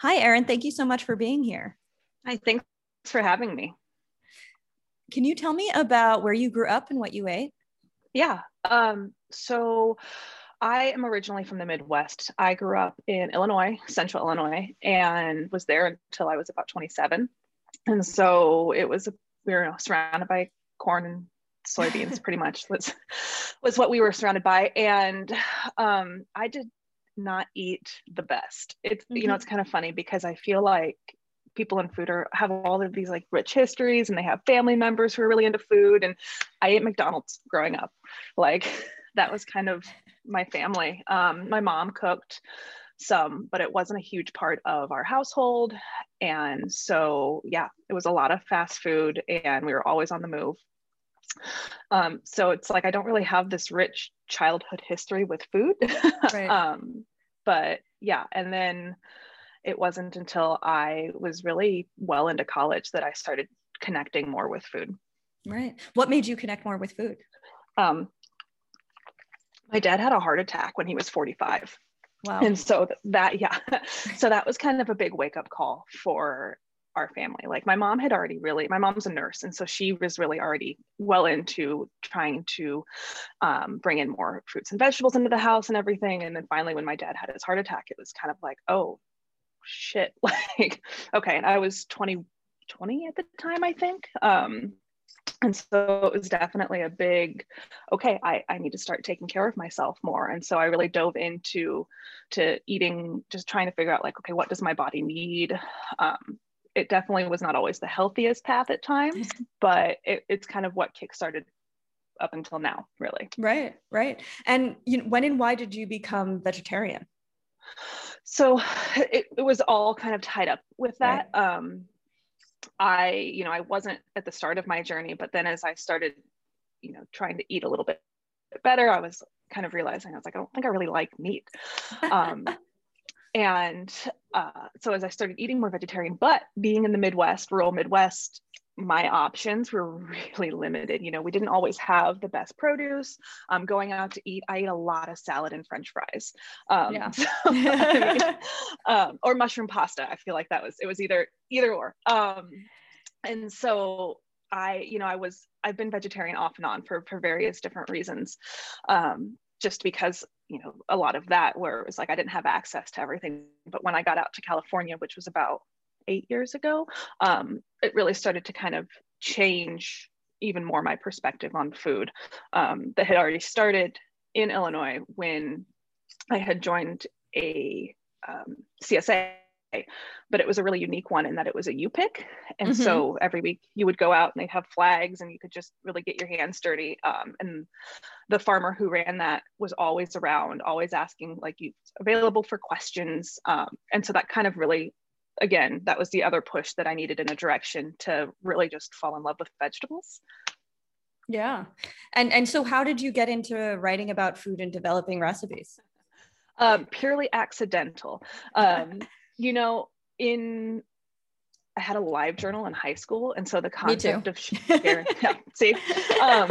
Hi, Erin. Thank you so much for being here. Hi, thanks for having me. Can you tell me about where you grew up and what you ate? Yeah. Um, so I am originally from the Midwest. I grew up in Illinois, central Illinois, and was there until I was about 27. And so it was, we were surrounded by corn and soybeans pretty much was was what we were surrounded by and um, i did not eat the best it's mm-hmm. you know mm-hmm. it's kind of funny because i feel like people in food are have all of these like rich histories and they have family members who are really into food and i ate mcdonald's growing up like that was kind of my family um, my mom cooked some but it wasn't a huge part of our household and so yeah it was a lot of fast food and we were always on the move um, so it's like I don't really have this rich childhood history with food. Right. um, but yeah, and then it wasn't until I was really well into college that I started connecting more with food. Right. What made you connect more with food? Um, my dad had a heart attack when he was 45. Wow. And so that, yeah, so that was kind of a big wake up call for our family. Like my mom had already really, my mom's a nurse, and so she was really already well into trying to um, bring in more fruits and vegetables into the house and everything. And then finally, when my dad had his heart attack, it was kind of like, oh shit, like okay. And I was 20, 20 at the time, I think. Um, and so it was definitely a big okay I, I need to start taking care of myself more and so i really dove into to eating just trying to figure out like okay what does my body need um, it definitely was not always the healthiest path at times, but it, it's kind of what kickstarted up until now, really. Right, right. And you know, when and why did you become vegetarian? So it, it was all kind of tied up with that. Right. Um, I, you know, I wasn't at the start of my journey, but then as I started, you know, trying to eat a little bit better, I was kind of realizing I was like, I don't think I really like meat. Um, and uh, so as I started eating more vegetarian, but being in the Midwest, rural Midwest, my options were really limited. You know, we didn't always have the best produce. Um, going out to eat, I ate a lot of salad and French fries. Um, yeah. So, I mean, um, or mushroom pasta. I feel like that was it was either either or. Um, and so I, you know, I was I've been vegetarian off and on for for various different reasons. Um, just because you know a lot of that where it was like i didn't have access to everything. But when i got out to california which was about eight years ago um, it really started to kind of change even more my perspective on food um, that had already started in illinois when i had joined a um, csa but it was a really unique one in that it was a you pick. And mm-hmm. so every week you would go out and they'd have flags and you could just really get your hands dirty. Um, and the farmer who ran that was always around, always asking like you available for questions. Um, and so that kind of really, again, that was the other push that I needed in a direction to really just fall in love with vegetables. Yeah. And and so how did you get into writing about food and developing recipes? Um, purely accidental. Um, you know, in I had a LiveJournal in high school, and so the concept of sharing, yeah, see, um,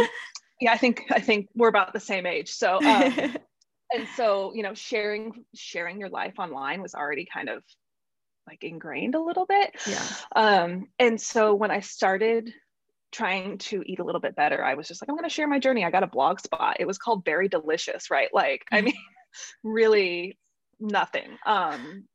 yeah, I think I think we're about the same age. So, um, and so you know, sharing sharing your life online was already kind of like ingrained a little bit. Yeah. Um, and so when I started trying to eat a little bit better, I was just like, I'm going to share my journey. I got a Blogspot. It was called Very Delicious, right? Like, I mm. mean, really nothing. Um,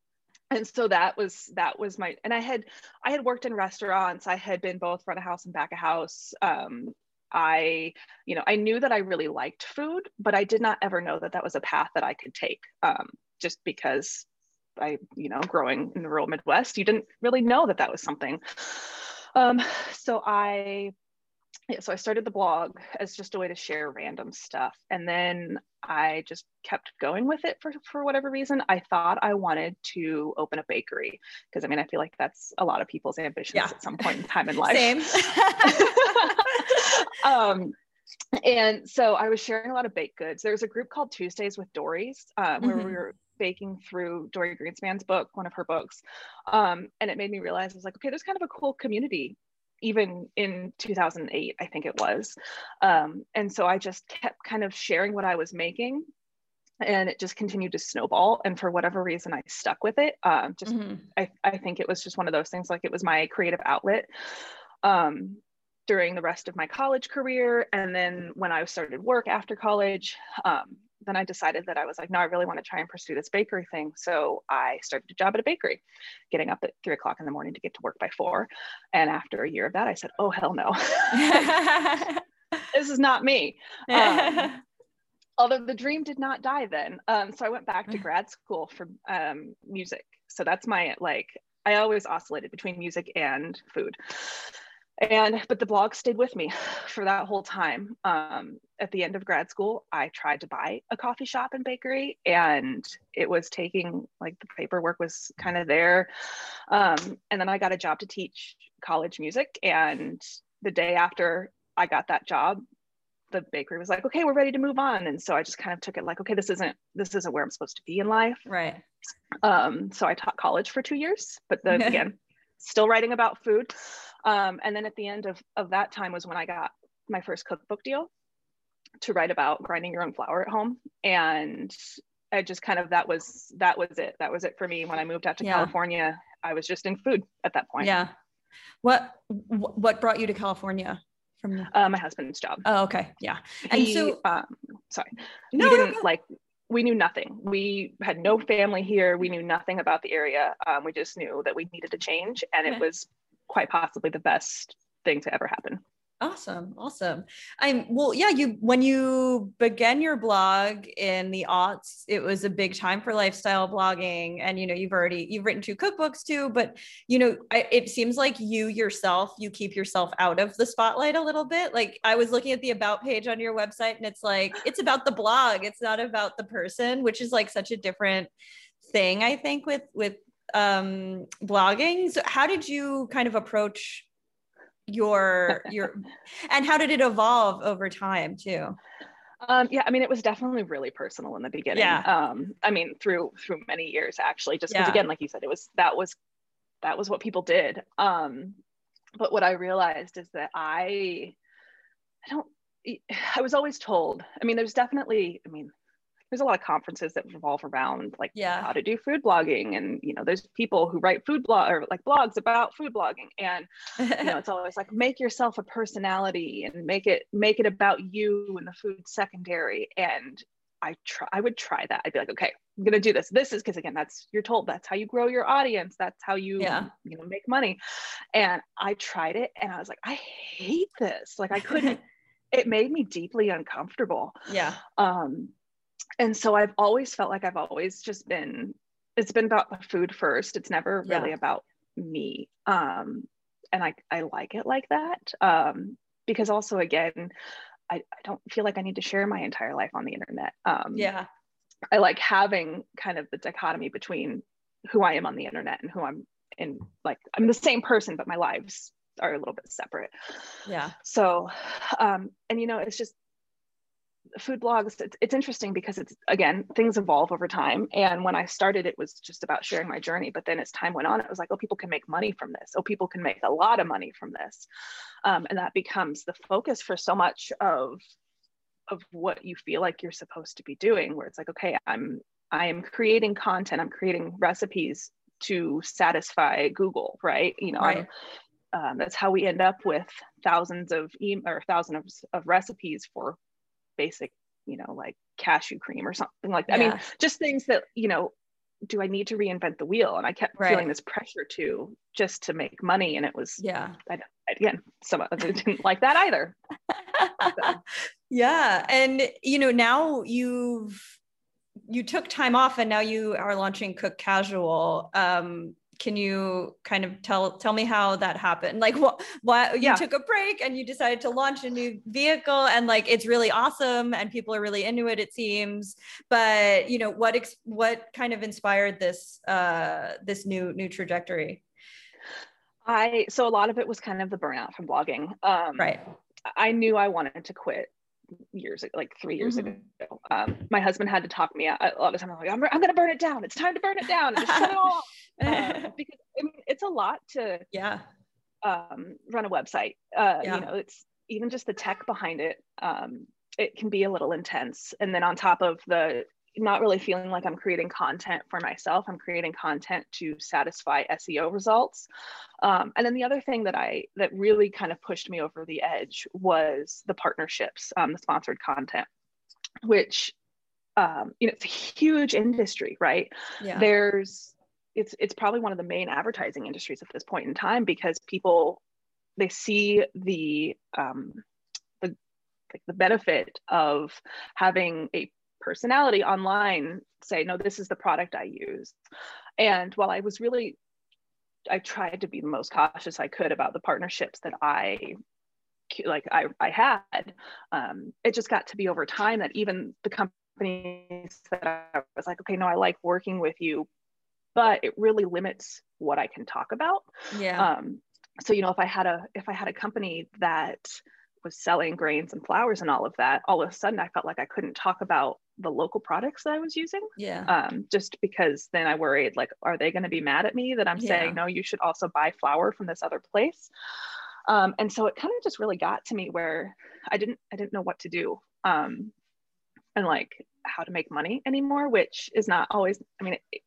and so that was that was my and i had i had worked in restaurants. I had been both front of house and back of house. Um, i you know i knew that i really liked food but i did not ever know that that was a path that i could take um, just because i you know growing in the rural midwest you didn't really know that that was something. Um, so i yeah, so I started the blog as just a way to share random stuff. And then I just kept going with it for, for whatever reason. I thought I wanted to open a bakery because I mean, I feel like that's a lot of people's ambitions yeah. at some point in time in life. Same. um, and so I was sharing a lot of baked goods. There was a group called Tuesdays with Dorie's um, where mm-hmm. we were baking through Dorie Greenspan's book, one of her books. Um, and it made me realize I was like, okay, there's kind of a cool community even in 2008 i think it was. Um, and so i just kept kind of sharing what i was making and it just continued to snowball. And for whatever reason i stuck with it. Um, just mm-hmm. I, I think it was just one of those things like it was my creative outlet um, during the rest of my college career. And then when i started work after college um, then i decided that i was like no i really want to try and pursue this bakery thing so i started a job at a bakery getting up at three o'clock in the morning to get to work by four and after a year of that i said oh hell no this is not me um, although the dream did not die then. Um, so I went back to mm. grad school for um, music. So that's my like, I always oscillated between music and food. And, but the blog stayed with me for that whole time. Um, at the end of grad school, I tried to buy a coffee shop and bakery, and it was taking like the paperwork was kind of there. Um, and then I got a job to teach college music. And the day after I got that job, the bakery was like, okay, we're ready to move on. And so I just kind of took it like, okay, this isn't this isn't where I'm supposed to be in life. Right. Um, so I taught college for two years, but then again, still writing about food. Um, and then at the end of, of that time was when I got my first cookbook deal to write about grinding your own flour at home. And I just kind of that was that was it. That was it for me. When I moved out to yeah. California, I was just in food at that point. Yeah. What what brought you to California? from the- uh, my husband's job. Oh, okay, yeah. And he, so, um, sorry, no, we didn't no, no. like. We knew nothing. We had no family here. We knew nothing about the area. Um, we just knew that we needed to change, and it was quite possibly the best thing to ever happen. Awesome. Awesome. I'm well, yeah, you when you began your blog in the aughts, it was a big time for lifestyle blogging. And you know, you've already you've written two cookbooks too, but you know, I, it seems like you yourself, you keep yourself out of the spotlight a little bit. Like I was looking at the about page on your website and it's like it's about the blog, it's not about the person, which is like such a different thing, I think, with with um blogging. So how did you kind of approach your your and how did it evolve over time too um, yeah, I mean, it was definitely really personal in the beginning. Yeah. Um, I mean, through through many years actually, just because yeah. again, like you said, it was that was that was what people did. Um, but what I realized is that I I don't I was always told. I mean, there's definitely. I mean, there's a lot of conferences that revolve around like yeah. how to do food blogging and you know there's people who write food blog or like blogs about food blogging and you know it's always like make yourself a personality and make it make it about you and the food secondary and I try I would try that. I'd be like, okay, I'm gonna do this. This is because again, that's you're told that's how you grow your audience. That's how you yeah. you know make money. And I tried it and I was like, I hate this. Like I couldn't, it made me deeply uncomfortable. Yeah. Um, and so I've always felt like I've always just been it's been about the food first. It's never yeah. really about me. Um, and I, I like it like that. Um, because also again, I, I don't feel like I need to share my entire life on the internet. Um, yeah. I like having kind of the dichotomy between who I am on the internet and who I'm in like I'm the same person, but my lives are a little bit separate. Yeah. So um, and you know, it's just food blogs it's, it's interesting because it's again things evolve over time. And when i started it was just about sharing my journey. But then as time went on it was like oh people can make money from this. Oh people can make a lot of money from this. Um, and that becomes the focus for so much of of what you feel like you're supposed to be doing where it's like okay i'm i am creating content. I'm creating recipes to satisfy google right? You know right. Um, that's how we end up with thousands of e- or thousands of, of recipes for basic, you know, like cashew cream or something like that. Yeah. I mean, just things that, you know, do I need to reinvent the wheel? And I kept right. feeling this pressure to just to make money. And it was, yeah, I, again, some of it didn't like that either. so. Yeah. And, you know, now you've, you took time off and now you are launching Cook Casual. Um, can you kind of tell tell me how that happened? Like what what you took a break and you decided to launch a new vehicle and like it's really awesome and people are really into it it seems. But you know what ex- what kind of inspired this uh this new new trajectory? I so a lot of it was kind of the burnout from blogging. Um right. I knew i wanted to quit years ago, like three years mm-hmm. ago. Um, my husband had to talk me out a lot of time. I'm like, I'm, I'm going to burn it down. It's time to burn it down. Just shut it all um, because I mean, it's a lot to yeah um, run a website. Uh, yeah. You know, it's even just the tech behind it. Um, it can be a little intense, and then on top of the not really feeling like I'm creating content for myself. I'm creating content to satisfy SEO results. Um, and then the other thing that I that really kind of pushed me over the edge was the partnerships, um, the sponsored content, which um, you know it's a huge industry, right? Yeah. There's it's it's probably one of the main advertising industries at this point in time because people they see the um, the like the benefit of having a personality online say no this is the product i use. And while i was really i tried to be the most cautious i could about the partnerships that i like i, I had um, it just got to be over time that even the companies that i was like okay no i like working with you but it really limits what i can talk about. Yeah. Um, so you know if i had a if i had a company that was selling grains and flours and all of that all of a sudden i felt like i couldn't talk about the local products that I was using. Yeah. Um, just because then I worried, like, are they going to be mad at me that I'm yeah. saying, no, you should also buy flour from this other place? Um, and so it kind of just really got to me where I didn't, I didn't know what to do. Um, and like how to make money anymore, which is not always, I mean, it,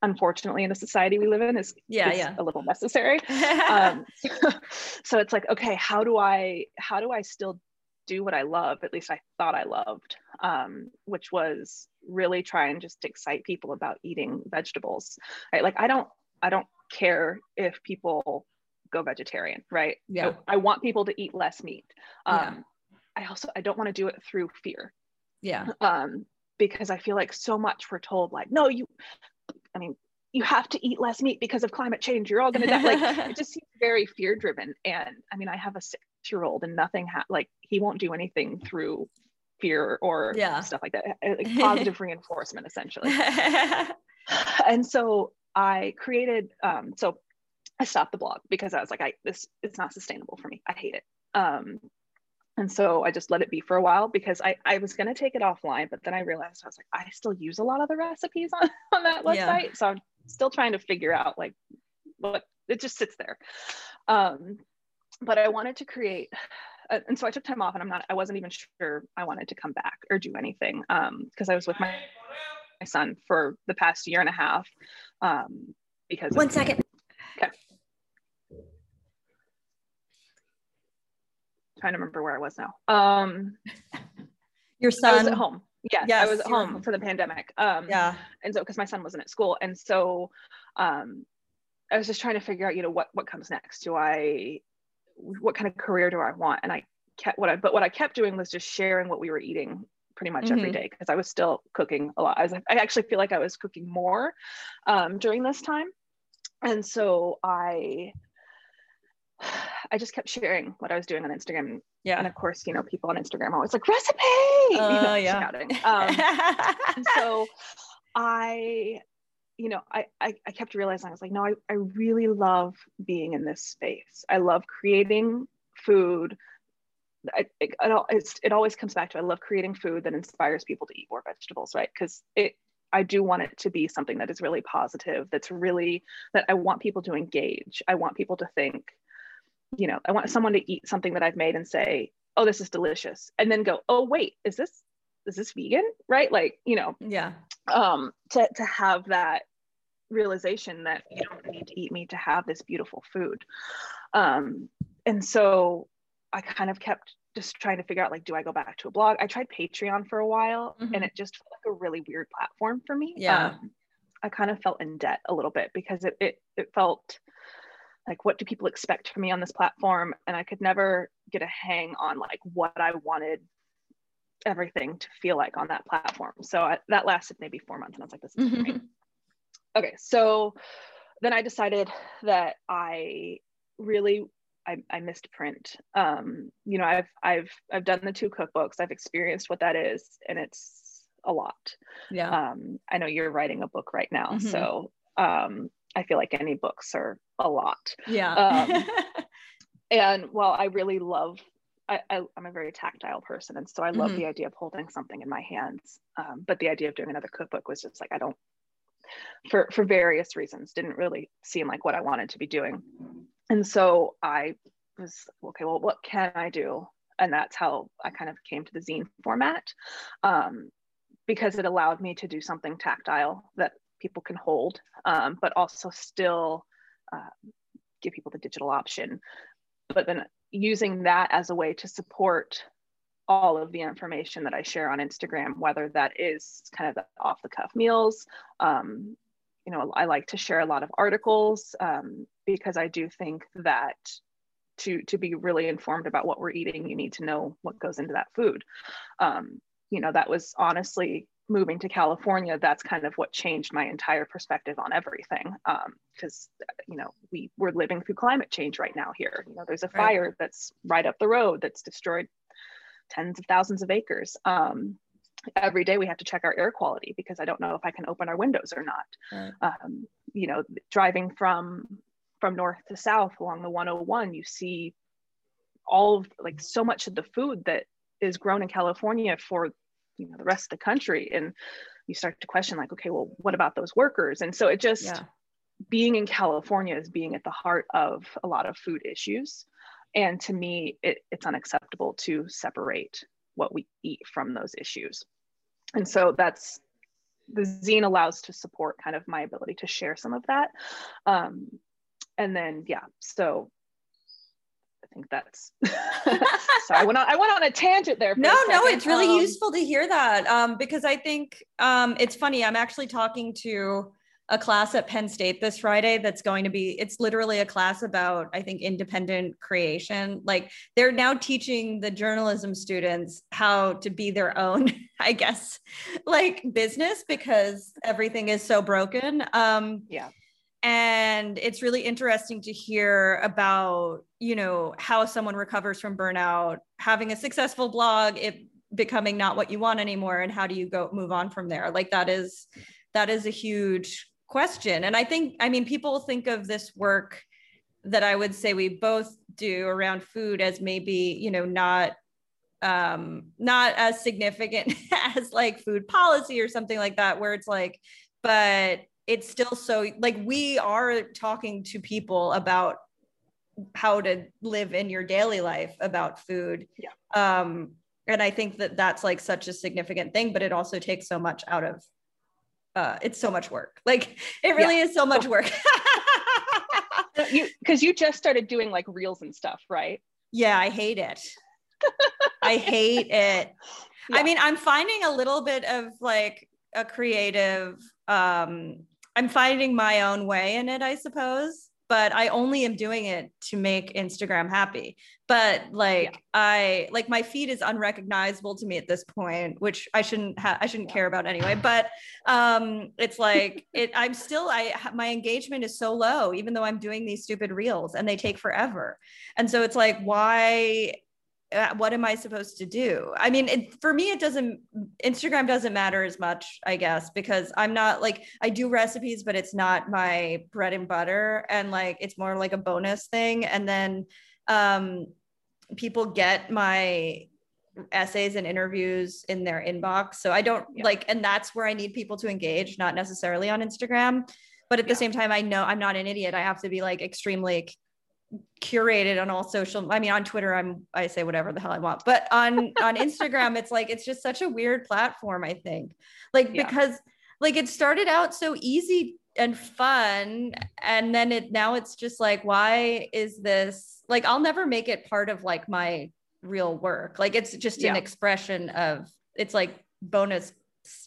unfortunately in the society we live in is, yeah, is yeah. a little necessary. um, so it's like, okay, how do I, how do I still do what I love, at least I thought I loved, um, which was really try and just excite people about eating vegetables. Right? Like I don't, I don't care if people go vegetarian, right? Yeah. I, I want people to eat less meat. Um, yeah. I also, I don't want to do it through fear. Yeah. Um, because I feel like so much we're told like, no, you, I mean, you have to eat less meat because of climate change. You're all going to die. Like it just seems very fear driven. And I mean, I have a six year old and nothing ha- like he won't do anything through fear or yeah. stuff like that. Like positive reinforcement essentially. and so I created, um, so I stopped the blog because I was like, I, this, it's not sustainable for me. I hate it. Um, and so I just let it be for a while because I, I was going to take it offline, but then I realized I was like, I still use a lot of the recipes on, on that website. Yeah. So I'm still trying to figure out like what it just sits there. Um, but I wanted to create, uh, and so I took time off and I'm not, I wasn't even sure I wanted to come back or do anything because um, I was with my, my son for the past year and a half. Um, because one of, second. Okay. Trying to remember where I was now. Um, Your son I was at home. Yes, yes I was at home for the pandemic. Um, yeah. And so, because my son wasn't at school, and so um, I was just trying to figure out, you know, what what comes next. Do I, what kind of career do I want? And I kept what I, but what I kept doing was just sharing what we were eating pretty much mm-hmm. every day because I was still cooking a lot. I was, I actually feel like I was cooking more um, during this time, and so I I just kept sharing what I was doing on Instagram. Yeah. And of course, you know, people on Instagram are always like, recipe. Uh, you know, yeah. Um, so I, you know, I, I, I, kept realizing I was like, no, I, I really love being in this space. I love creating food. it, it, it always comes back to I love creating food that inspires people to eat more vegetables, right? Because it I do want it to be something that is really positive, that's really that I want people to engage. I want people to think, you know, I want someone to eat something that I've made and say, oh, this is delicious. And then go, oh, wait, is this, is this vegan? Right. Like, you know, yeah. Um, to, to have that realization that you don't need to eat meat to have this beautiful food. Um, and so I kind of kept just trying to figure out like, do I go back to a blog? I tried Patreon for a while mm-hmm. and it just felt like a really weird platform for me. Yeah. Um, I kind of felt in debt a little bit because it, it, it felt like what do people expect from me on this platform and i could never get a hang on like what i wanted everything to feel like on that platform. So I, that lasted maybe four months and i was like this is great. Okay so then i decided that i really I, I missed print. Um, you know i've i've i've done the two cookbooks. I've experienced what that is and it's a lot. Yeah. Um, i know you're writing a book right now mm-hmm. so um, I feel like any books are a lot. Yeah. Um, and while I really love, I, I, am a very tactile person. And so I love mm-hmm. the idea of holding something in my hands. Um, but the idea of doing another cookbook was just like, I don't, for, for various reasons, didn't really seem like what I wanted to be doing. And so I was, okay, well, what can I do? And that's how I kind of came to the zine format. Um, because it allowed me to do something tactile that people can hold, um, but also still uh, give people the digital option. But then using that as a way to support all of the information that I share on Instagram, whether that is kind of the off the cuff meals. Um, you know, I like to share a lot of articles um, because I do think that to to be really informed about what we're eating, you need to know what goes into that food. Um, you know, that was honestly moving to California. That's kind of what changed my entire perspective on everything. Because um, you know, we we're living through climate change right now here. You know, there's a fire right. that's right up the road that's destroyed tens of thousands of acres. Um, every day we have to check our air quality because I don't know if I can open our windows or not. Right. Um, you know, driving from from north to south along the 101, you see all of like so much of the food that is grown in California for you know the rest of the country, and you start to question like, okay, well, what about those workers? And so it just yeah. being in California is being at the heart of a lot of food issues. And to me, it, it's unacceptable to separate what we eat from those issues. And so that's the zine allows to support kind of my ability to share some of that. Um, and then, yeah, so think that's so I went on I went on a tangent there. no, no, it's really um, useful to hear that. Um, because I think um it's funny. I'm actually talking to a class at Penn State this Friday that's going to be, it's literally a class about, I think, independent creation. Like they're now teaching the journalism students how to be their own, I guess, like business because everything is so broken. Um, yeah. And it's really interesting to hear about, you know, how someone recovers from burnout, having a successful blog, it becoming not what you want anymore, and how do you go move on from there? Like that is that is a huge question. And I think, I mean, people think of this work that I would say we both do around food as maybe, you know, not um not as significant as like food policy or something like that where it's like but it's still so like we are talking to people about how to live in your daily life about food yeah um and i think that that's like such a significant thing but it also takes so much out of uh, it's so much work. Like it really yeah. is so much work. you because you just started doing like reels and stuff, right? Yeah, I hate it. I hate it. Yeah. I mean, I'm finding a little bit of like a creative um I'm finding my own way in it, I suppose but I only am doing it to make Instagram happy. But like yeah. I like my feed is unrecognizable to me at this point, which I shouldn't have I shouldn't yeah. care about anyway. But um it's like it I'm still I my engagement is so low, even though I'm doing these stupid reels and they take forever. And so it's like, why what am I supposed to do? I mean, it, for me, it doesn't, Instagram doesn't matter as much, I guess, because I'm not like, I do recipes, but it's not my bread and butter. And like, it's more like a bonus thing. And then um, people get my essays and interviews in their inbox. So I don't yeah. like, and that's where I need people to engage, not necessarily on Instagram. But at yeah. the same time, I know I'm not an idiot. I have to be like extremely curated on all social i mean on twitter i'm i say whatever the hell i want but on on instagram it's like it's just such a weird platform i think like yeah. because like it started out so easy and fun and then it now it's just like why is this like i'll never make it part of like my real work like it's just yeah. an expression of it's like bonus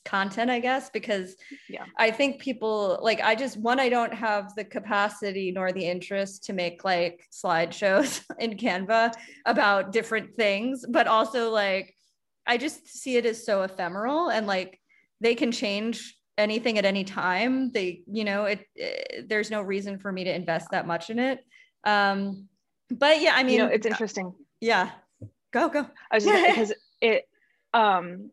content i guess because yeah. I think people like i just one i don't have the capacity nor the interest to make like slideshows in canva about different things but also like i just see it as so ephemeral and like they can change anything at any time. They you know it, it there's no reason for me to invest that much in it. Um but yeah i mean you know, it's interesting. yeah. Go go. I was just, because it um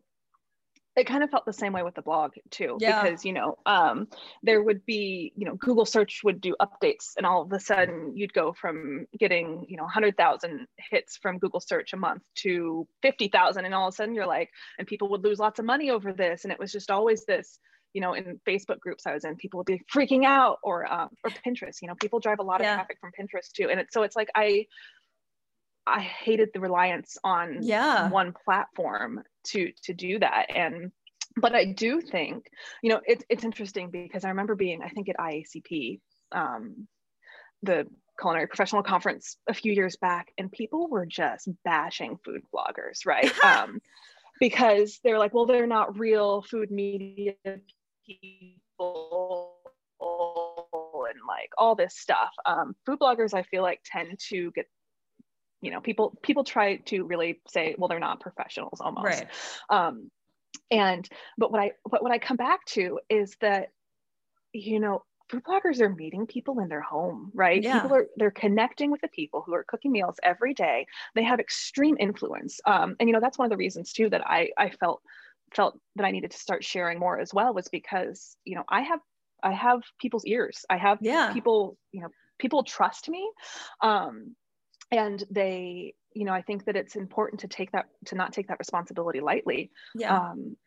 it kind of felt the same way with the blog too yeah. because you know um, there would be you know google search would do updates and all of a sudden you'd go from getting you know 100000 hits from google search a month to 50000 and all of a sudden you're like and people would lose lots of money over this and it was just always this you know in facebook groups i was in people would be freaking out or um, or pinterest you know people drive a lot of yeah. traffic from pinterest too and it's so it's like i I hated the reliance on yeah. one platform to to do that. And but I do think, you know, it's it's interesting because I remember being, I think at IACP, um, the culinary professional conference a few years back, and people were just bashing food bloggers, right? um, because they're like, well, they're not real food media people and like all this stuff. Um, food bloggers, I feel like, tend to get you know people people try to really say well they're not professionals almost right. um and but what i but what i come back to is that you know food bloggers are meeting people in their home right yeah. people are they're connecting with the people who are cooking meals every day they have extreme influence um, and you know that's one of the reasons too that i i felt felt that i needed to start sharing more as well was because you know i have i have people's ears i have yeah. people you know people trust me um, and they you know i think that it's important to take that to not take that responsibility lightly. Yeah. Um,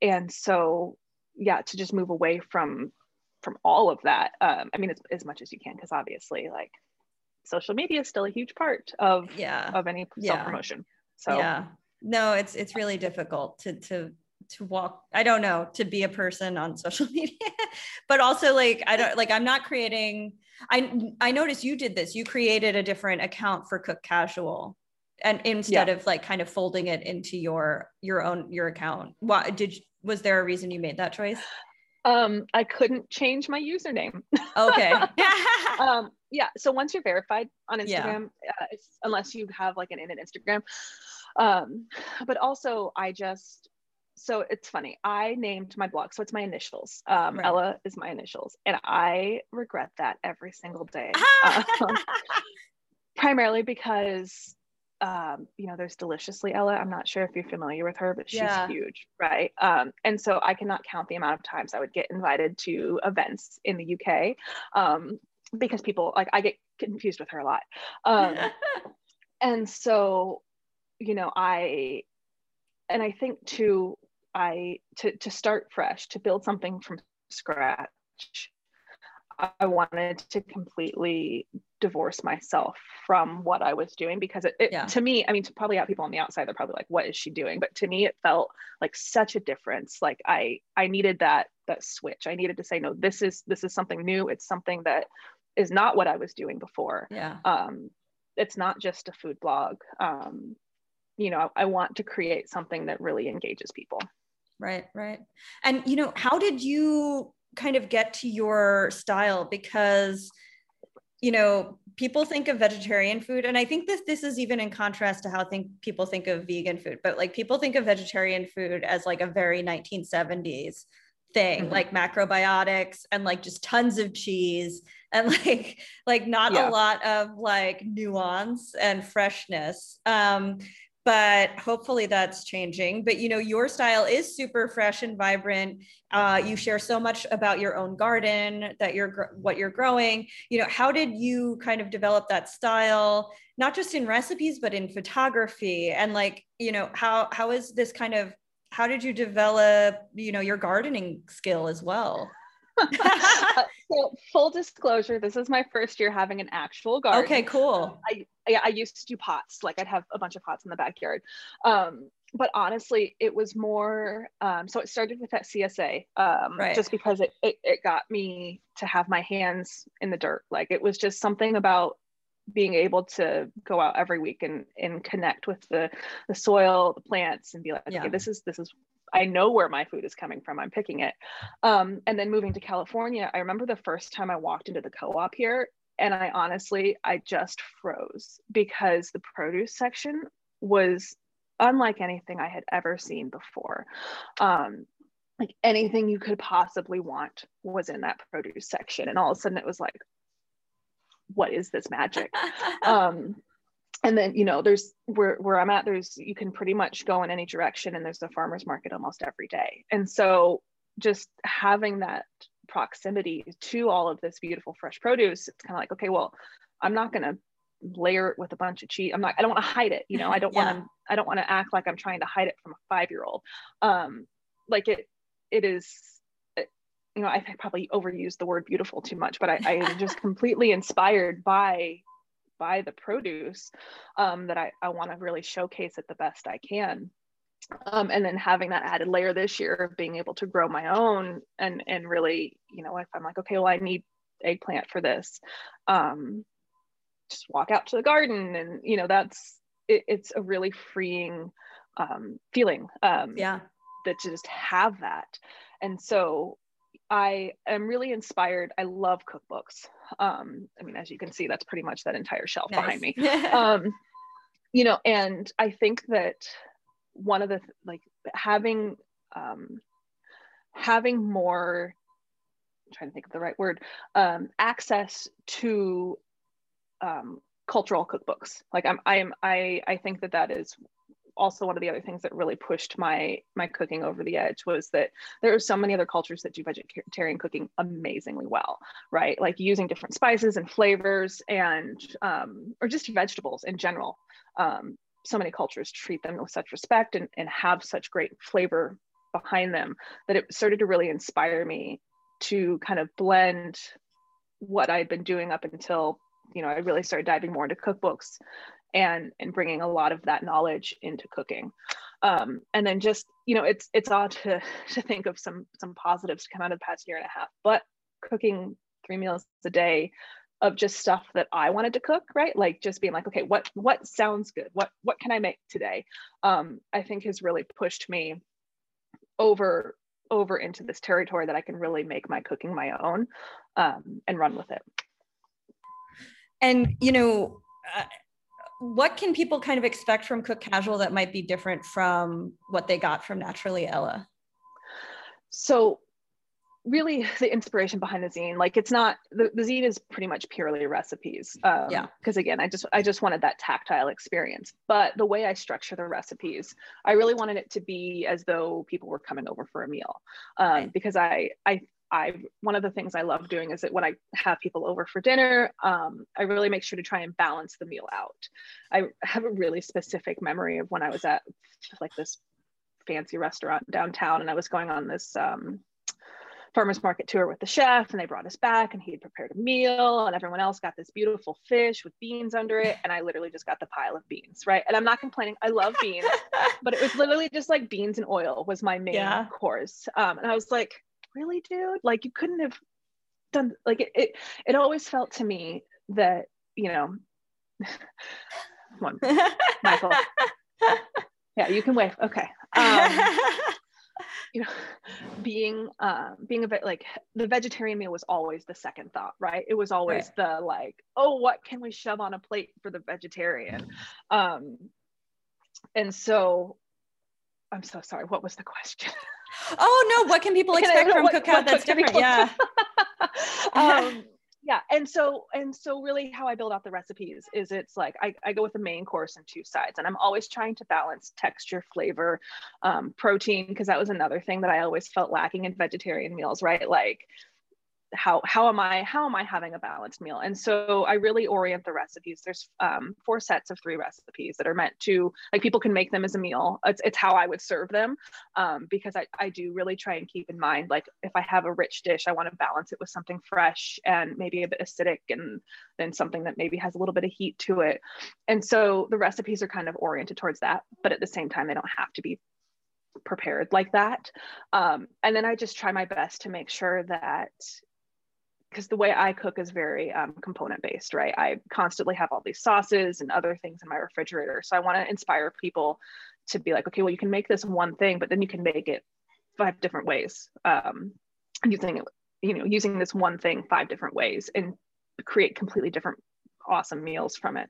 and so yeah to just move away from from all of that um, i mean as, as much as you can because obviously like social media is still a huge part of yeah. of any self-promotion. So yeah. No it's it's really difficult to to to walk i don't know to be a person on social media but also like i don't like i'm not creating i i noticed you did this. You created a different account for cook casual and instead yeah. of like kind of folding it into your your own your account. Why did was there a reason you made that choice? Um i couldn't change my username. Okay. Um yeah so once you're verified on instagram yeah. uh, unless you have like an in an instagram um but also i just so it's funny. I named my blog, so it's my initials. Um, right. Ella is my initials, and I regret that every single day. um, primarily because, um, you know, there's Deliciously Ella. I'm not sure if you're familiar with her, but she's yeah. huge, right? Um, and so I cannot count the amount of times I would get invited to events in the UK um, because people like I get confused with her a lot. Um, and so, you know, I and I think too, I to to start fresh, to build something from scratch. I wanted to completely divorce myself from what I was doing because it, it yeah. to me, I mean, to probably out people on the outside, they're probably like, what is she doing? But to me, it felt like such a difference. Like I, I needed that, that switch. I needed to say, no, this is, this is something new. It's something that is not what I was doing before. Yeah. Um, it's not just a food blog. Um, you know, I, I want to create something that really engages people right right and you know how did you kind of get to your style because you know people think of vegetarian food and i think this this is even in contrast to how think people think of vegan food but like people think of vegetarian food as like a very 1970s thing mm-hmm. like macrobiotics and like just tons of cheese and like like not yeah. a lot of like nuance and freshness um but hopefully that's changing. But you know your style is super fresh and vibrant. Uh, you share so much about your own garden that you're what you're growing. You know how did you kind of develop that style not just in recipes but in photography? And like you know how how is this kind of how did you develop you know your gardening skill as well? So full disclosure, this is my first year having an actual garden. Okay, cool. I yeah, I used to do pots. Like I'd have a bunch of pots in the backyard. Um, but honestly, it was more. Um, so it started with that CSA, um, right. just because it, it it got me to have my hands in the dirt. Like it was just something about being able to go out every week and and connect with the the soil, the plants, and be like, yeah. okay, this is this is I know where my food is coming from. I'm picking it. Um, and then moving to California, I remember the first time I walked into the co-op here, and I honestly, I just froze because the produce section was unlike anything I had ever seen before. Um, like anything you could possibly want was in that produce section, and all of a sudden it was like, what is this magic? um, and then you know there's where where i'm at there's you can pretty much go in any direction and there's a farmers market almost every day and so just having that proximity to all of this beautiful fresh produce it's kind of like okay well i'm not going to layer it with a bunch of cheese i'm not i don't want to hide it you know i don't yeah. want to i don't want to act like i'm trying to hide it from a five year old um like it it is you know i probably overused the word beautiful too much but i, I am just completely inspired by by the produce um, that I, I want to really showcase it the best I can. Um, and then having that added layer this year of being able to grow my own and and really you know if i'm like okay well i need eggplant for this um, just walk out to the garden and you know that's it, it's a really freeing um, feeling um, yeah. that to just have that. And so i am really inspired. I love cookbooks. Um, i mean as you can see that's pretty much that entire shelf nice. behind me. Um, you know and i think that one of the like having um, having more I'm trying to think of the right word um, access to um, cultural cookbooks. Like i'm i'm i i think that that is also one of the other things that really pushed my my cooking over the edge was that there are so many other cultures that do vegetarian cooking amazingly well right? Like using different spices and flavors and um, or just vegetables in general um, so many cultures treat them with such respect and, and have such great flavor behind them that it started to really inspire me to kind of blend what I'd been doing up until you know I really started diving more into cookbooks and and bringing a lot of that knowledge into cooking. Um, and then just you know it's it's odd to to think of some some positives to come out of the past year and a half but cooking three meals a day of just stuff that I wanted to cook, right? Like just being like, okay, what what sounds good? What what can I make today? Um, I think has really pushed me over over into this territory that I can really make my cooking my own um, and run with it. And you know, uh, what can people kind of expect from Cook Casual that might be different from what they got from Naturally Ella? So really the inspiration behind the zine like it's not the, the zine is pretty much purely recipes um, yeah because again i just i just wanted that tactile experience but the way i structure the recipes i really wanted it to be as though people were coming over for a meal um, right. because i i I one of the things I love doing is that when I have people over for dinner, um, I really make sure to try and balance the meal out. I have a really specific memory of when I was at like this fancy restaurant downtown, and I was going on this um, farmers market tour with the chef and they brought us back and he had prepared a meal and everyone else got this beautiful fish with beans under it and i literally just got the pile of beans right? And i'm not complaining. I love beans but it was literally just like beans and oil was my main yeah. course. Um, and i was like really dude? Like you couldn't have done like it, it it always felt to me that you know one michael yeah you can wave. Okay. Um, you know being um being a bit like the vegetarian meal was always the second thought right? It was always right. the like oh what can we shove on a plate for the vegetarian? Um and so i'm so sorry what was the question? Oh no what can people expect from cookout that's different? yeah. um yeah and so and so really how i build out the recipes is it's like i, I go with the main course and two sides and i'm always trying to balance texture flavor um, protein because that was another thing that i always felt lacking in vegetarian meals right? Like how how am i how am i having a balanced meal? And so i really orient the recipes. There's um, four sets of three recipes that are meant to like people can make them as a meal. It's, it's how i would serve them um, because I, I do really try and keep in mind like if i have a rich dish i want to balance it with something fresh and maybe a bit acidic and then something that maybe has a little bit of heat to it. And so the recipes are kind of oriented towards that but at the same time they don't have to be prepared like that. Um, and then i just try my best to make sure that because the way I cook is very um, component based, right? I constantly have all these sauces and other things in my refrigerator. So I want to inspire people to be like, okay, well, you can make this one thing, but then you can make it five different ways um, using it, you know, using this one thing five different ways and create completely different awesome meals from it.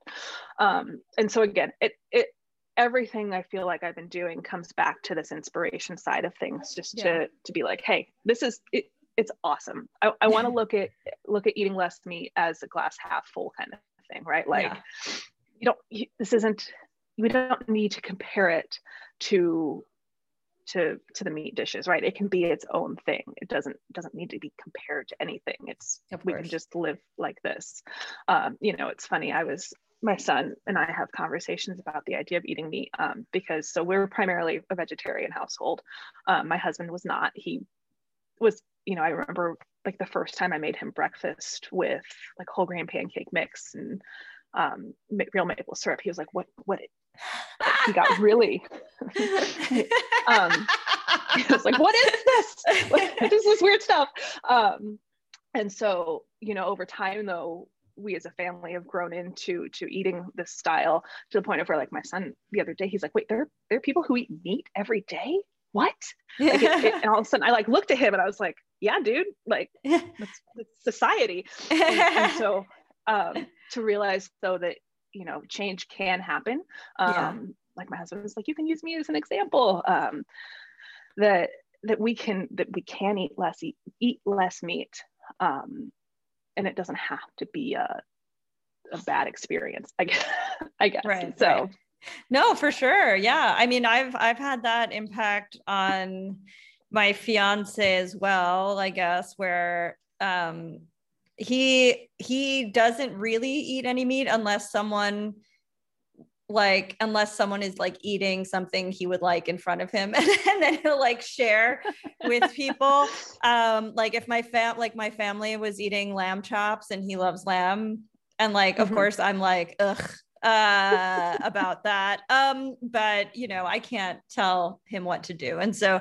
Um, and so again, it, it, everything I feel like I've been doing comes back to this inspiration side of things, just yeah. to, to be like, Hey, this is, it, it's awesome. I, I want to look at look at eating less meat as a glass half full kind of thing, right? Like yeah. you don't you, this isn't we don't need to compare it to to to the meat dishes, right? It can be its own thing. It doesn't doesn't need to be compared to anything. It's we can just live like this. Um, you know, it's funny. I was my son and I have conversations about the idea of eating meat um, because so we're primarily a vegetarian household. Um, my husband was not. He was you know, I remember like the first time I made him breakfast with like whole grain pancake mix and um, real maple syrup. He was like, "What? What? he got really um I was like what is this what is this weird stuff um and so you know over time though we as a family have grown into to eating this style to the point of where like my son the other day he's like wait there there are people who eat meat every day what like it, it, and all of a sudden i like looked at him and i was like yeah dude like that's, that's society. And, and so um to realize though that you know change can happen um yeah. like my husband was like you can use me as an example um that that we can that we can eat less eat, eat less meat um and it doesn't have to be a a bad experience i guess i guess. Right so right. no for sure. Yeah. I mean i've i've had that impact on my fiance as well i guess where um he he doesn't really eat any meat unless someone like unless someone is like eating something he would like in front of him and, and then he'll like share with people um like if my fam like my family was eating lamb chops and he loves lamb and like of mm-hmm. course i'm like ugh uh, about that. Um, but you know, I can't tell him what to do. And so,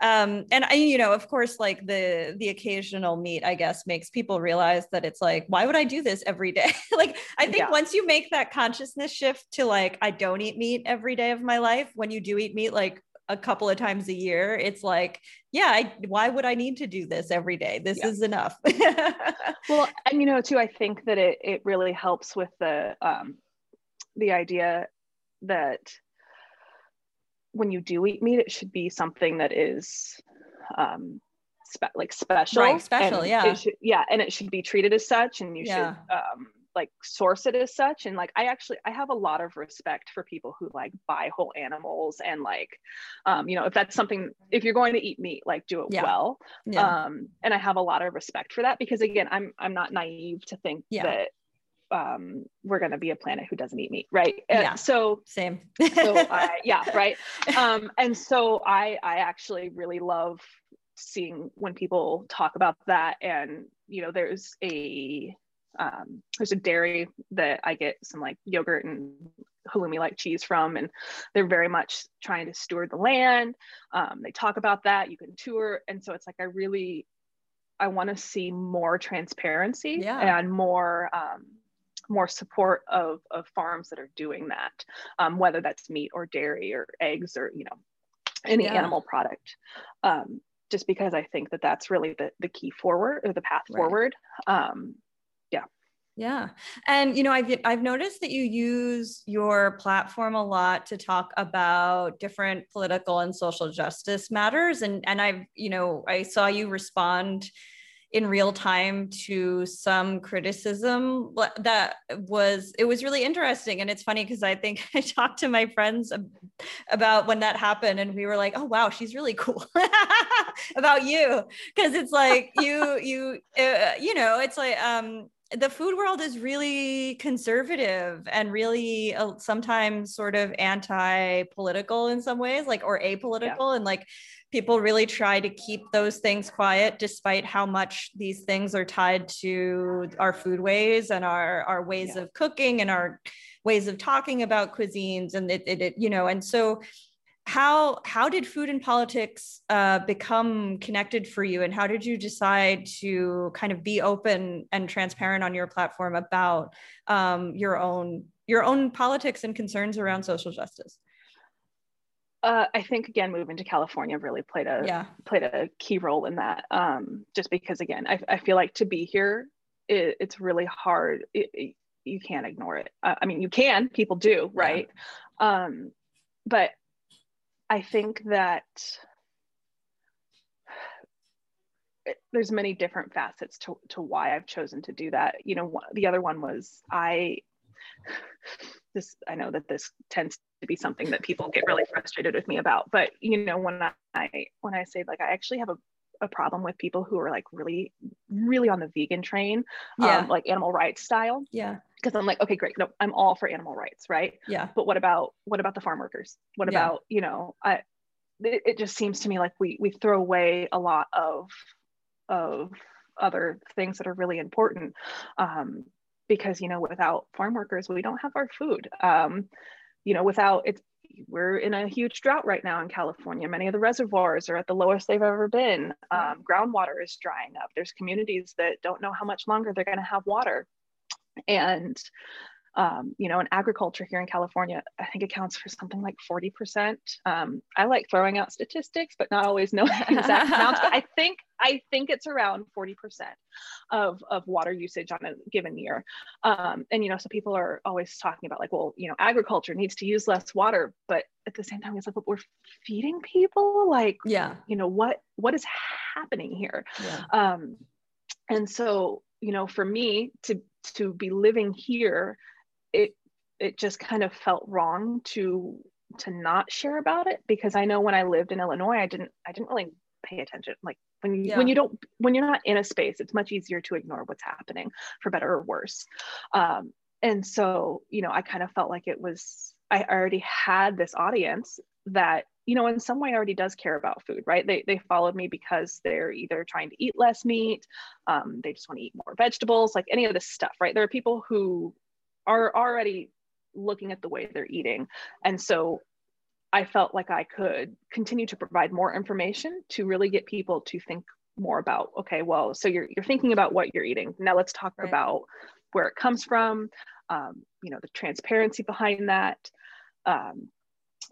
um, and I, you know, of course, like the the occasional meat, I guess, makes people realize that it's like, why would I do this every day? like, I think yeah. once you make that consciousness shift to like, I don't eat meat every day of my life. When you do eat meat, like a couple of times a year it's like yeah I, why would i need to do this every day this yeah. is enough well and you know too i think that it, it really helps with the um, the idea that when you do eat meat, it should be something that is um, spe- like special, right? Special, yeah, should, yeah, and it should be treated as such, and you yeah. should um, like source it as such. And like, I actually I have a lot of respect for people who like buy whole animals and like, um, you know, if that's something if you're going to eat meat, like do it yeah. well. Yeah. Um, and I have a lot of respect for that because again, I'm I'm not naive to think yeah. that um, we're going to be a planet who doesn't eat meat, right? Yeah. so same. so I, yeah, right. Um, and so I I actually really love seeing when people talk about that, and you know, there's a um, there's a dairy that I get some like yogurt and halloumi like cheese from, and they're very much trying to steward the land. Um, they talk about that. You can tour, and so it's like I really I want to see more transparency yeah. and more um, more support of, of farms that are doing that, um, whether that's meat or dairy or eggs or, you know, any yeah. animal product. Um, just because I think that that's really the, the key forward or the path right. forward. Um, yeah. Yeah. And, you know, I've, I've noticed that you use your platform a lot to talk about different political and social justice matters. And, and I've, you know, I saw you respond in real time to some criticism that was it was really interesting and it's funny because i think i talked to my friends about when that happened and we were like oh wow she's really cool about you because it's like you you uh, you know it's like um the food world is really conservative and really uh, sometimes sort of anti-political in some ways like or apolitical yeah. and like people really try to keep those things quiet despite how much these things are tied to our food ways and our our ways yeah. of cooking and our ways of talking about cuisines and it, it, it you know and so how how did food and politics uh, become connected for you and how did you decide to kind of be open and transparent on your platform about um, your own your own politics and concerns around social justice uh, I think again, moving to California really played a yeah. played a key role in that. Um, just because again, I, I feel like to be here, it, it's really hard. It, it, you can't ignore it. Uh, I mean, you can. People do, right? Yeah. Um, but I think that there's many different facets to, to why I've chosen to do that. You know, the other one was I, this, I know that this tends to be something that people get really frustrated with me about, but you know, when I, when I say like, I actually have a, a problem with people who are like really, really on the vegan train, yeah. Um, like animal rights style. Yeah because I'm like, okay, great. No, I'm all for animal rights, right? Yeah. But what about what about the farm workers? What yeah. about, you know, I it, it, just seems to me like we we throw away a lot of of other things that are really important. Um, because you know, without farm workers, we don't have our food. Um, you know, without it's we're in a huge drought right now in California. Many of the reservoirs are at the lowest they've ever been. Um, groundwater is drying up. There's communities that don't know how much longer they're going to have water. And um, you know, in agriculture here in California, I think accounts for something like 40%. Um, I like throwing out statistics, but not always knowing exact amounts. But I think I think it's around 40% of, of water usage on a given year. Um, and you know, so people are always talking about like, well, you know, agriculture needs to use less water, but at the same time, it's like, well, we're feeding people. Like, yeah, you know, what what is happening here? Yeah. Um, and so, you know, for me to to be living here it it just kind of felt wrong to to not share about it because I know when I lived in Illinois, I didn't I didn't really pay attention. Like when you yeah. when you don't when you're not in a space, it's much easier to ignore what's happening for better or worse. Um, and so you know, I kind of felt like it was I already had this audience that you know in some way already does care about food right they, they followed me because they're either trying to eat less meat um, they just want to eat more vegetables like any of this stuff right there are people who are already looking at the way they're eating. And so I felt like I could continue to provide more information to really get people to think more about okay well so you're, you're thinking about what you're eating now let's talk right. about where it comes from um, you know the transparency behind that um,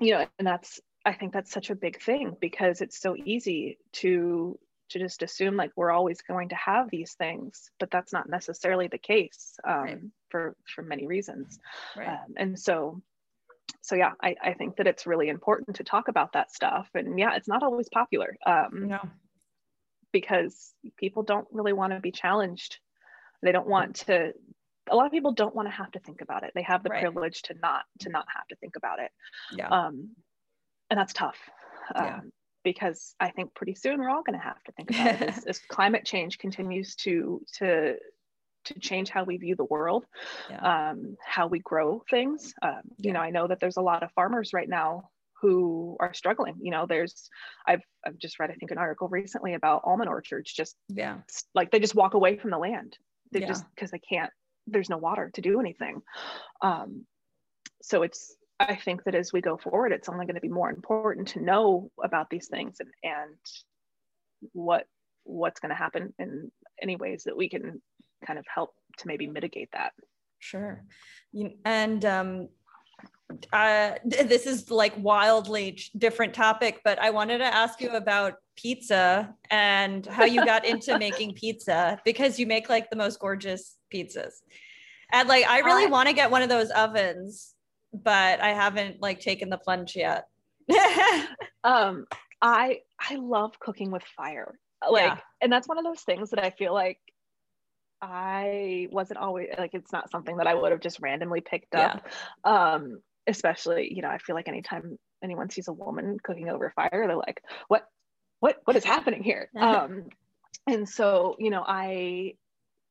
you know and that's i think that's such a big thing because it's so easy to to just assume like we're always going to have these things but that's not necessarily the case um, right. for for many reasons right. um, and so so yeah I, I think that it's really important to talk about that stuff and yeah it's not always popular um, no because people don't really want to be challenged they don't want to a lot of people don't want to have to think about it they have the right. privilege to not to not have to think about it yeah um and that's tough yeah. Um, because I think pretty soon we're all going to have to think about it as, as, climate change continues to to to change how we view the world, yeah. um, how we grow things. Um, yeah. You know, I know that there's a lot of farmers right now who are struggling. You know, there's I've I've just read I think an article recently about almond orchards. Just yeah, like they just walk away from the land. They yeah. just because they can't. There's no water to do anything. Um, so it's I think that as we go forward, it's only going to be more important to know about these things and, and what what's going to happen in any ways that we can kind of help to maybe mitigate that. Sure. And um, uh, this is like wildly different topic, but I wanted to ask you about pizza and how you got into making pizza because you make like the most gorgeous pizzas. And like, I really want to get one of those ovens but I haven't like taken the plunge yet. um, I I love cooking with fire. Like, yeah. and that's one of those things that I feel like I wasn't always like it's not something that I would have just randomly picked up. Yeah. Um, especially, you know, I feel like anytime anyone sees a woman cooking over fire, they're like, what what what is happening here? um, and so, you know, I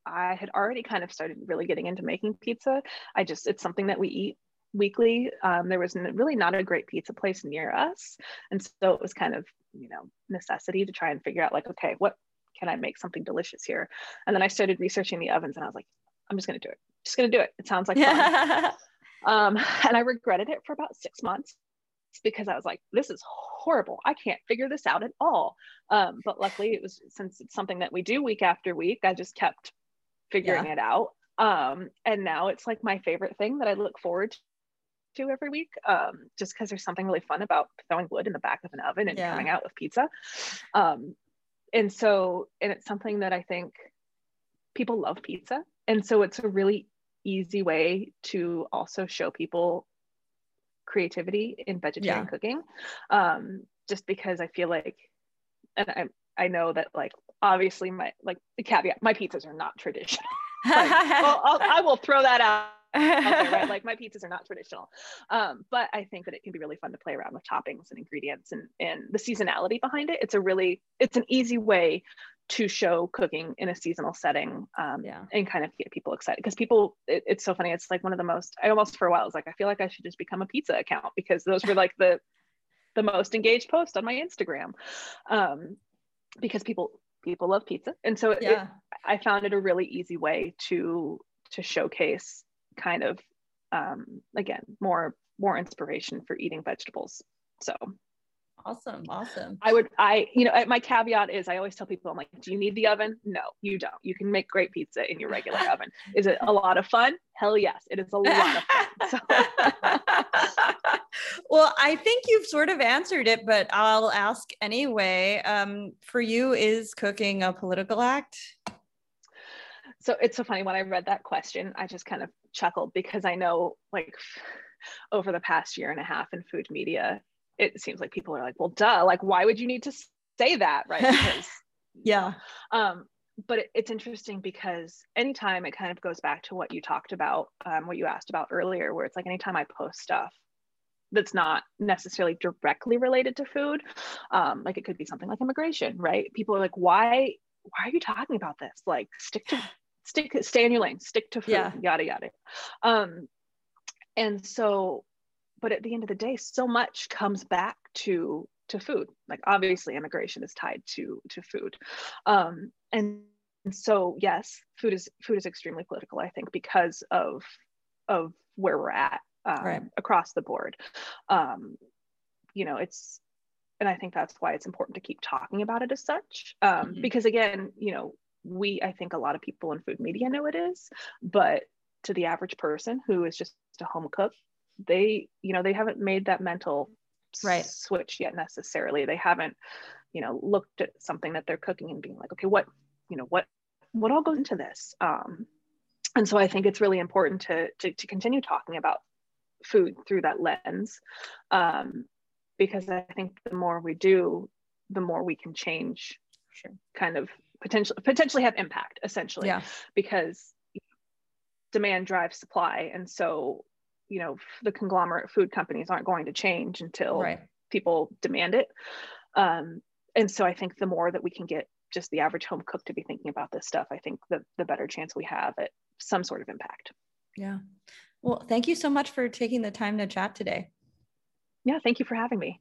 I had already kind of started really getting into making pizza. I just it's something that we eat weekly. Um, there was really not a great pizza place near us. And so it was kind of, you know, necessity to try and figure out like, okay, what can I make something delicious here? And then I started researching the ovens and I was like, I'm just going to do it. Just going to do it. It sounds like fun. um, and I regretted it for about six months because I was like, this is horrible. I can't figure this out at all. Um, but luckily it was, since it's something that we do week after week, I just kept figuring yeah. it out. Um, and now it's like my favorite thing that I look forward to every week, um, just because there's something really fun about throwing wood in the back of an oven and yeah. coming out with pizza. Um, and so, and it's something that I think people love pizza. And so it's a really easy way to also show people creativity in vegetarian yeah. cooking. Um, just because I feel like, and I, I know that like, obviously my, like the caveat, my pizzas are not traditional. well, I'll, I will throw that out right? Like my pizzas are not traditional. Um, but I think that it can be really fun to play around with toppings and ingredients and, and the seasonality behind it. It's a really, it's an easy way to show cooking in a seasonal setting um, yeah. and kind of get people excited because people it, it's so funny it's like one of the most i almost for a while was like i feel like i should just become a pizza account because those were like the the most engaged post on my instagram um, because people people love pizza and so yeah. it, i found it a really easy way to to showcase kind of um, again more more inspiration for eating vegetables so Awesome. Awesome. I would, I, you know, my caveat is I always tell people, I'm like, do you need the oven? No, you don't. You can make great pizza in your regular oven. Is it a lot of fun? Hell yes. It is a lot of fun. So. well, I think you've sort of answered it, but I'll ask anyway. Um, for you, is cooking a political act? So it's so funny when I read that question, I just kind of chuckled because I know like over the past year and a half in food media, it seems like people are like, well, duh, like, why would you need to say that? Right. Because, yeah. Um, but it, it's interesting because anytime it kind of goes back to what you talked about, um, what you asked about earlier, where it's like anytime I post stuff that's not necessarily directly related to food, um, like it could be something like immigration, right? People are like, why, why are you talking about this? Like, stick to, stick, stay in your lane, stick to food, yeah. yada yada. Um, and so but at the end of the day so much comes back to to food like obviously immigration is tied to to food um, and so yes food is food is extremely political i think because of of where we're at um, right. across the board um, you know it's and i think that's why it's important to keep talking about it as such um, mm-hmm. because again you know we i think a lot of people in food media know it is but to the average person who is just a home cook they you know they haven't made that mental right. switch yet necessarily. They haven't you know looked at something that they're cooking and being like okay what you know what what all goes into this? Um and so i think it's really important to to, to continue talking about food through that lens um because i think the more we do the more we can change sure. kind of potentially potentially have impact essentially yeah. because demand drives supply. And so you know the conglomerate food companies aren't going to change until right. people demand it. Um, and so i think the more that we can get just the average home cook to be thinking about this stuff i think the, the better chance we have at some sort of impact. Yeah. Well thank you so much for taking the time to chat today. Yeah thank you for having me